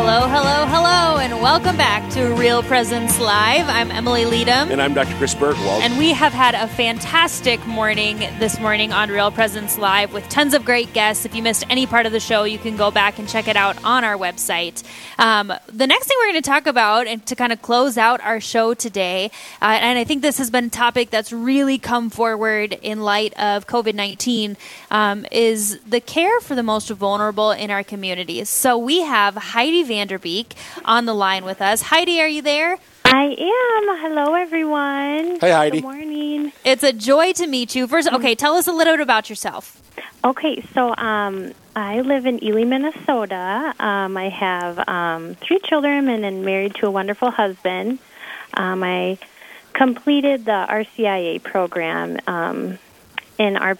Hello, hello, hello, and welcome back to Real Presence Live. I'm Emily Leadham. And I'm Dr. Chris Burgwald. And we have had a fantastic morning this morning on Real Presence Live with tons of great guests. If you missed any part of the show, you can go back and check it out on our website. Um, the next thing we're going to talk about, and to kind of close out our show today, uh, and I think this has been a topic that's really come forward in light of COVID 19, um, is the care for the most vulnerable in our communities. So we have Heidi Vanderbeek on the line with us. Heidi, are you there? I am. Hello, everyone. Hi, Heidi. Good morning. It's a joy to meet you. First, okay, tell us a little bit about yourself. Okay, so um, I live in Ely, Minnesota. Um, I have um, three children and am married to a wonderful husband. Um, I completed the RCIA program um, in our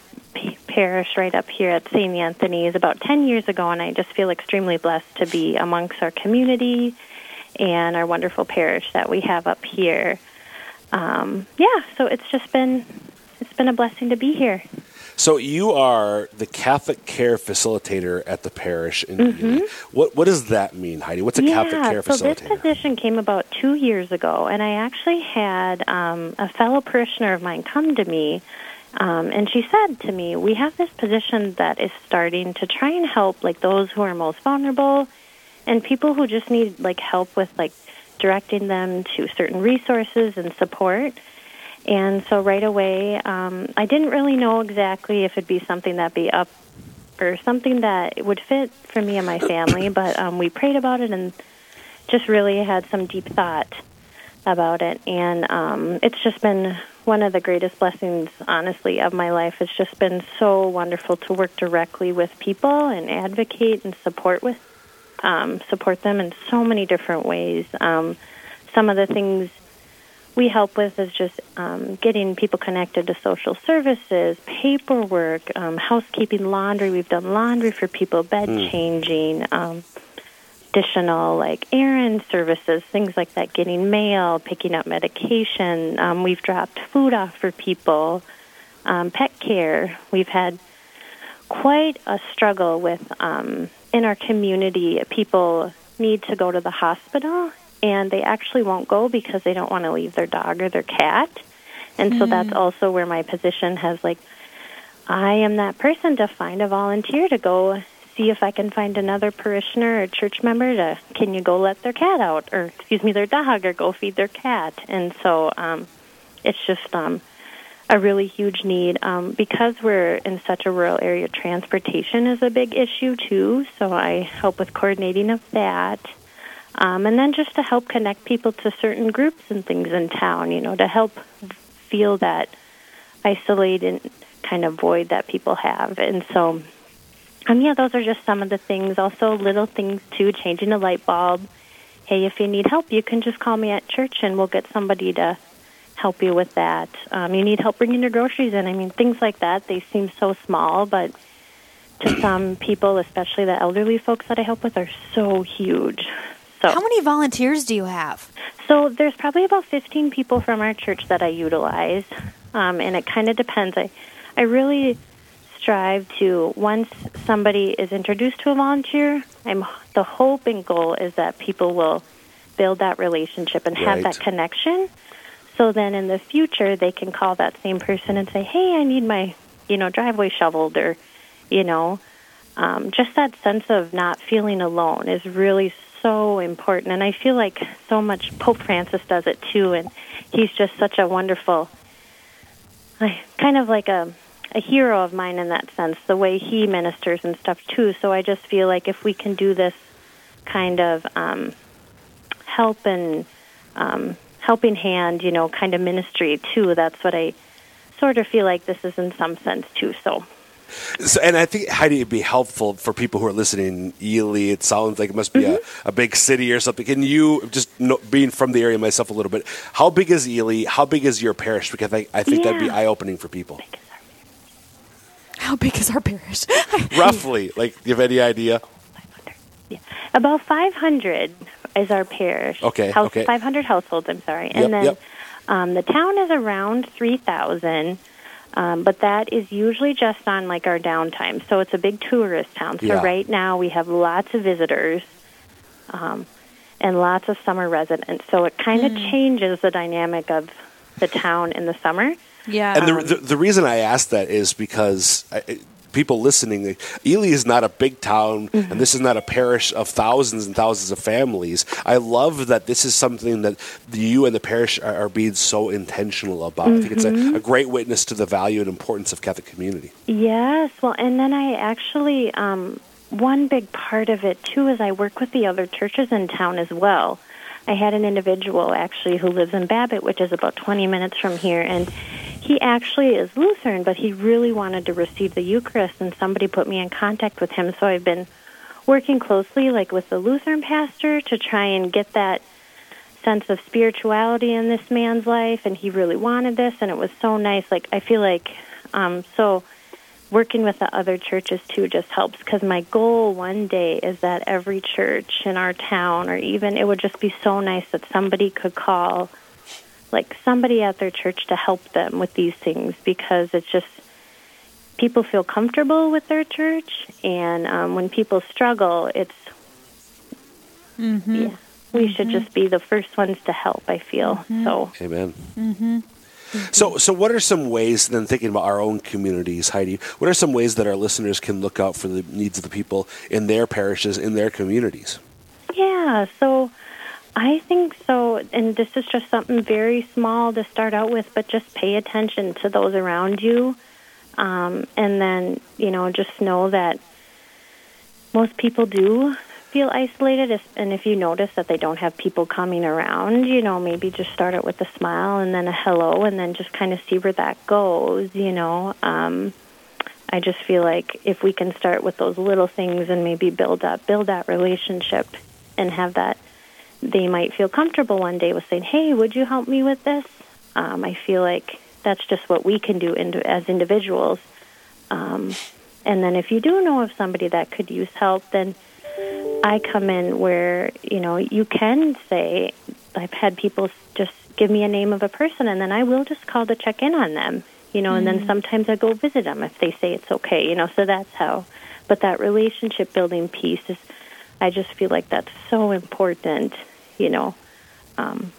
parish right up here at St. Anthony's about 10 years ago, and I just feel extremely blessed to be amongst our community and our wonderful parish that we have up here. Um, yeah, so it's just been it's been a blessing to be here. So you are the Catholic care facilitator at the parish in Ely. What what does that mean, Heidi? What's a Mm-hmm. yeah, Catholic care so this position came about two years ago, and I actually had um, a fellow parishioner of mine come to me, um, and she said to me, "We have this position that is starting to try and help like those who are most vulnerable, and people who just need like help with like directing them to certain resources and support." And so right away, um, I didn't really know exactly if it'd be something that'd be up or something that would fit for me and my family, but um, we prayed about it and just really had some deep thought about it. And um, it's just been one of the greatest blessings, honestly, of my life. It's just been so wonderful to work directly with people and advocate and support with um, support them in so many different ways. Um, some of the things we help with is just um, getting people connected to social services, paperwork, um, housekeeping, laundry. We've done laundry for people, bed changing, um, additional like errand services, things like that, getting mail, picking up medication. Um, we've dropped food off for people, um, pet care. We've had quite a struggle with um, in our community. People need to go to the hospital, and they actually won't go because they don't want to leave their dog or their cat. And so that's also where my position has like, I am that person to find a volunteer to go see if I can find another parishioner or church member to can you go let their cat out or excuse me their dog or go feed their cat. And so um, it's just um, a really huge need um, because we're in such a rural area. Transportation is a big issue too, so I help with coordinating of that. Um, and then just to help connect people to certain groups and things in town, you know, to help feel that isolated kind of void that people have. And so, um, yeah, those are just some of the things. Also, little things too, changing a light bulb. Hey, if you need help, you can just call me at church and we'll get somebody to help you with that. Um, you need help bringing your groceries in. I mean, things like that, they seem so small, but to some people, especially the elderly folks that I help with, are so huge. So, How many volunteers do you have? so there's probably about 15 people from our church that I utilize, um, and it kind of depends. I, I really strive to once somebody is introduced to a volunteer, I'm the hope and goal is that people will build that relationship and have Right. that connection. So then in the future they can call that same person and say, "Hey, I need my you know driveway shoveled," or you know, um, just that sense of not feeling alone is really so important. And I feel like so much Pope Francis does it too, and he's just such a wonderful, kind of like a a hero of mine in that sense. The way he ministers and stuff too. So I just feel like if we can do this kind of um, help and um, helping hand, you know, kind of ministry too. That's what I sort of feel like this is in some sense too. So So, and I think Heidi, it'd be helpful for people who are listening. Ely, it sounds like it must be Mm-hmm. a, a big city or something. Can you just know, being from the area myself a little bit? How big is Ely? How big is your parish? Because I, I think that'd be eye opening for people. How big is our parish? Roughly, like, do you have any idea? yeah, about 500 is our parish. Okay, House, okay. 500 households, I'm sorry. Yep, and then yep. um, the town is around 3,000. Um, but that is usually just on like our downtime. So it's a big tourist town. So Yeah. right now we have lots of visitors um, and lots of summer residents. So it kind of changes the dynamic of the town in the summer. Yeah. And the, the the reason I ask that is because I, people listening, like, Ely is not a big town, Mm-hmm. and this is not a parish of thousands and thousands of families. I love that this is something that you and the parish are, are being so intentional about. I think it's Mm-hmm. a, a great witness to the value and importance of Catholic community. Yes, well, and then I actually, um, one big part of it too is I work with the other churches in town as well. I had an individual actually who lives in Babbitt, which is about 20 minutes from here, and he actually is Lutheran, but he really wanted to receive the Eucharist, and somebody put me in contact with him. So I've been working closely, like with the Lutheran pastor, to try and get that sense of spirituality in this man's life, and he really wanted this, and it was so nice. Like I feel like um, so working with the other churches too just helps because my goal one day is that every church in our town, or even it would just be so nice that somebody could call, like somebody at their church to help them with these things because it's just people feel comfortable with their church, and um, when people struggle, it's yeah. We should just be the first ones to help. I feel so. Amen. Mm-hmm. So, so what are some ways? Then thinking about our own communities, Heidi. What are some ways that our listeners can look out for the needs of the people in their parishes, in their communities? Yeah, so I think so, and this is just something very small to start out with, but just pay attention to those around you. Um, and then, you know, just know that most people do feel isolated. If, and if you notice that they don't have people coming around, you know, maybe just start it with a smile and then a hello, and then just kind of see where that goes, you know. Um, I just feel like if we can start with those little things and maybe build up, build that relationship and have that, they might feel comfortable one day with saying, "Hey, would you help me with this?" Um, I feel like that's just what we can do ind- as individuals. Um, and then if you do know of somebody that could use help, then I come in where you know you can say, "I've had people just give me a name of a person, and then I will just call to check in on them." You know, and then sometimes I go visit them if they say it's okay. You know, so that's how. But that relationship building piece is, I just feel like that's so important. You know, um,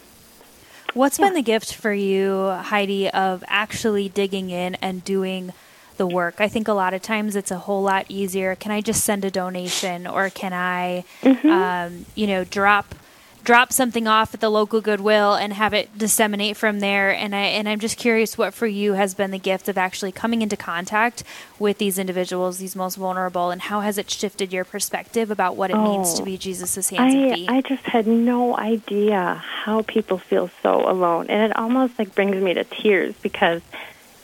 What's been the gift for you, Heidi, of actually digging in and doing the work? I think a lot of times it's a whole lot easier. Can I just send a donation, or can I, um, you know, drop drop something off at the local Goodwill and have it disseminate from there? And I and I'm just curious what for you has been the gift of actually coming into contact with these individuals, these most vulnerable, and how has it shifted your perspective about what it means to Oh, be Jesus' hands and feet? I just had no idea how people feel so alone, and it almost like brings me to tears because,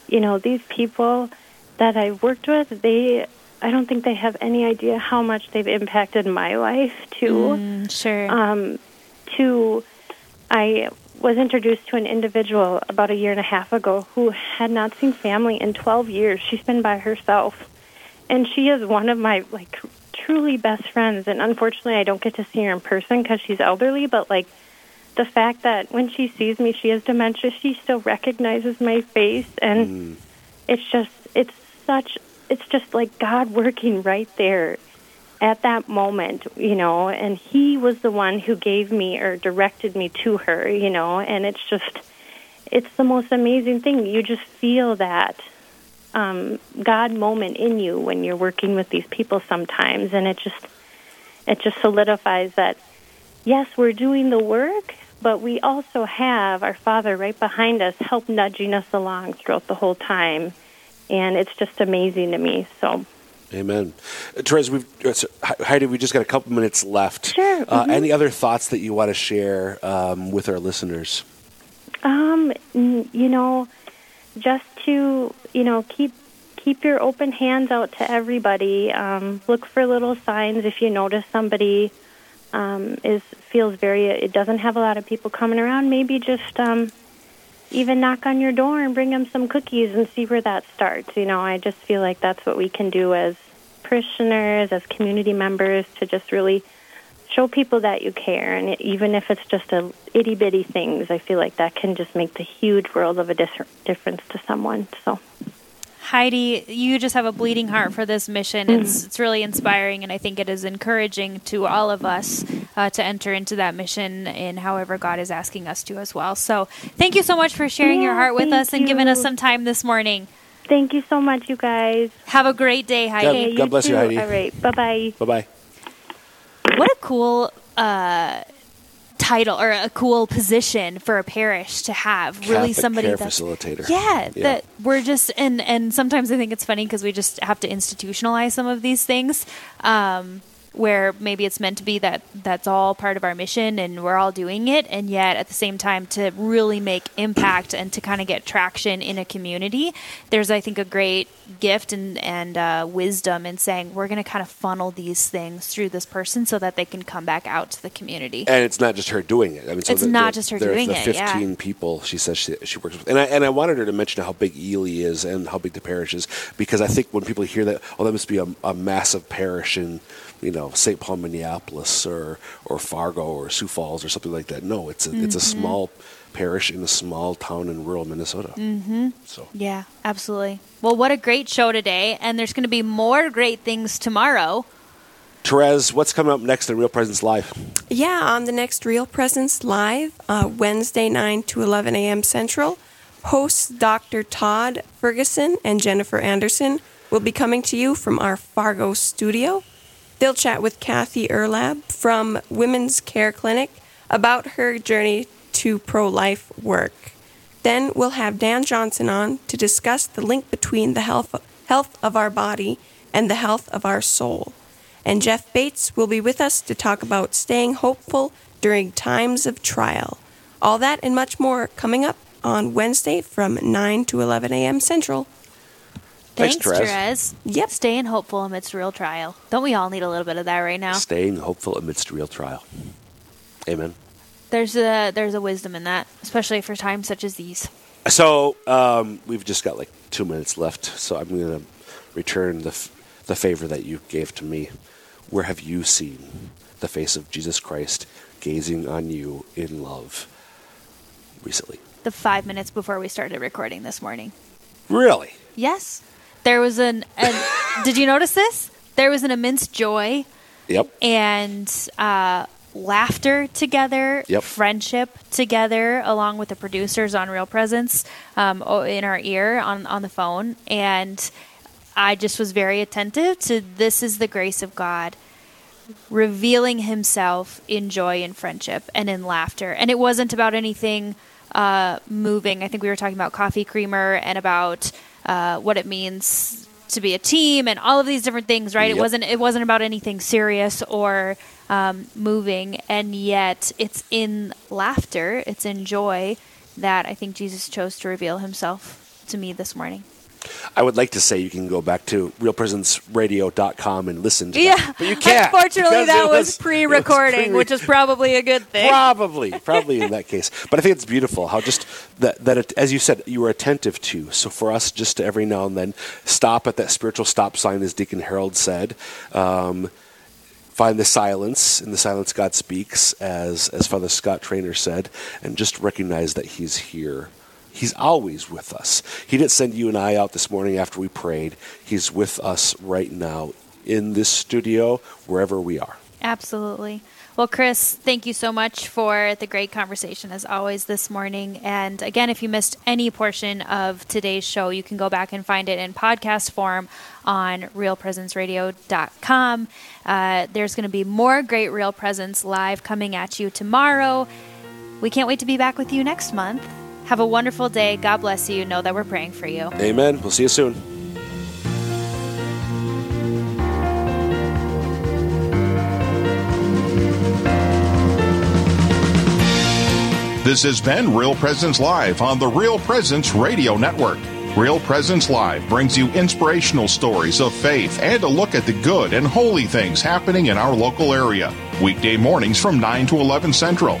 you know, these people that I've worked with, they I don't think they have any idea how much they've impacted my life too. Mm, sure. Um, to I was introduced to an individual about a year and a half ago who had not seen family in 12 years. She's been by herself. And she is one of my like truly best friends and unfortunately I don't get to see her in person cuz she's elderly, but like the fact that when she sees me she has dementia, she still recognizes my face and mm. it's just it's such it's just like God working right there at that moment, you know, and he was the one who gave me or directed me to her, you know, and it's just it's the most amazing thing. You just feel that um, God moment in you when you're working with these people sometimes, and it just it just solidifies that yes, we're doing the work, but we also have our Father right behind us, help nudging us along throughout the whole time, and it's just amazing to me. So. Amen. Uh, Therese, we've uh, Heidi. We just got a couple minutes left. Sure, Uh, mhm. any other thoughts that you want to share um, with our listeners? Um, you know, just to you know keep keep your open hands out to everybody. Um, look for little signs if you notice somebody um, is feels very. It doesn't have a lot of people coming around. Maybe just um, even knock on your door and bring them some cookies and see where that starts. You know, I just feel like that's what we can do as parishioners, as community members, to just really show people that you care, and even if it's just a itty bitty things, I feel like that can just make the huge world of a dis- difference to someone. So. Heidi, you just have a bleeding heart for this mission. It's it's really inspiring, and I think it is encouraging to all of us uh, to enter into that mission in however God is asking us to as well. So, thank you so much for sharing your heart with us and giving us some time this morning. Thank you so much, you guys. Have a great day, Heidi. God- Okay, God bless you. Heidi. All right. Bye bye. Bye bye. What a cool uh, title or a cool position for a parish to have. really, somebody care that's facilitator. Yeah, Yeah. that we're just and and sometimes I think it's funny because we just have to institutionalize some of these things. Um, where maybe it's meant to be that that's all part of our mission and we're all doing it and yet at the same time to really make impact and to kind of get traction in a community there's i think a great gift and, and uh, wisdom in saying we're going to kind of funnel these things through this person so that they can come back out to the community And it's not just her doing it. I mean, so It's the- not the- just her doing the it, yeah. Fifteen people she says she, she works with, and I and I wanted her to mention how big Ely is and how big the parish is because I think when people hear that, oh, that must be a, a massive parish in you know St. Paul, Minneapolis, or or Fargo, or Sioux Falls, or something like that. No, it's a, it's a Mm-hmm. small parish in a small town in rural Minnesota. Mm-hmm. So yeah absolutely well what a great show today and there's going to be more great things tomorrow Therese, what's coming up next in Real Presence Live? Yeah, on the next Real Presence Live, uh, Wednesday, 9 to 11 a.m. Central, hosts Dr. Todd Ferguson and Jennifer Anderson will be coming to you from our Fargo studio. They'll chat with Kathy Erlab from Women's Care Clinic about her journey to pro life work. Then we'll have Dan Johnson on to discuss the link between the health, health of our body and the health of our soul. And Jeff Bates will be with us to talk about staying hopeful during times of trial. All that and much more coming up on Wednesday from 9 to 11 a.m. Central. Thanks, thanks Therese. Yep. staying hopeful amidst real trial don't we all need a little bit of that right now Staying hopeful amidst real trial. Amen. there's a there's a wisdom in that especially for times such as these So um, we've just got like two minutes left. So I'm going to return the f- the favor that you gave to me. Where have you seen the face of Jesus Christ gazing on you in love recently? the five minutes before we started recording this morning Really? yes there was an, an did you notice this there was an immense joy Yep. and uh, laughter together, Yep. friendship together, along with the producers on Real Presence um, in our ear on, on the phone. And I just was very attentive to this is the grace of God revealing himself in joy and friendship and in laughter. And it wasn't about anything uh, moving. I think we were talking about coffee creamer and about uh, what it means to be a team and all of these different things, right? It wasn't it wasn't about anything serious or um, moving, and yet it's in laughter, it's in joy that I think Jesus chose to reveal himself to me this morning. I would like to say you can go back to realpresenceradio.com and listen to Yeah, that. But you can't. Unfortunately, that was, was pre-recording, pre- which is probably a good thing. Probably, probably in that case. But I think it's beautiful how just that that it, as you said, you were attentive to. So for us, just to every now and then stop at that spiritual stop sign, as Deacon Harold said. Um, find the silence in the silence God speaks, as as Father Scott Traynor said, and just recognize that He's here. He's always with us. He didn't send you and I out this morning after we prayed. He's with us right now in this studio, wherever we are. Absolutely. Well, Chris, thank you so much for the great conversation as always this morning. And again, if you missed any portion of today's show, you can go back and find it in podcast form on realpresenceradio.com. Uh, there's going to be more great Real Presence live coming at you tomorrow. We can't wait to be back with you next month. Have a wonderful day. God bless you. Know that we're praying for you. Amen. We'll see you soon. This has been Real Presence Live on the Real Presence Radio Network. Real Presence Live brings you inspirational stories of faith and a look at the good and holy things happening in our local area. Weekday mornings from 9 to 11 Central.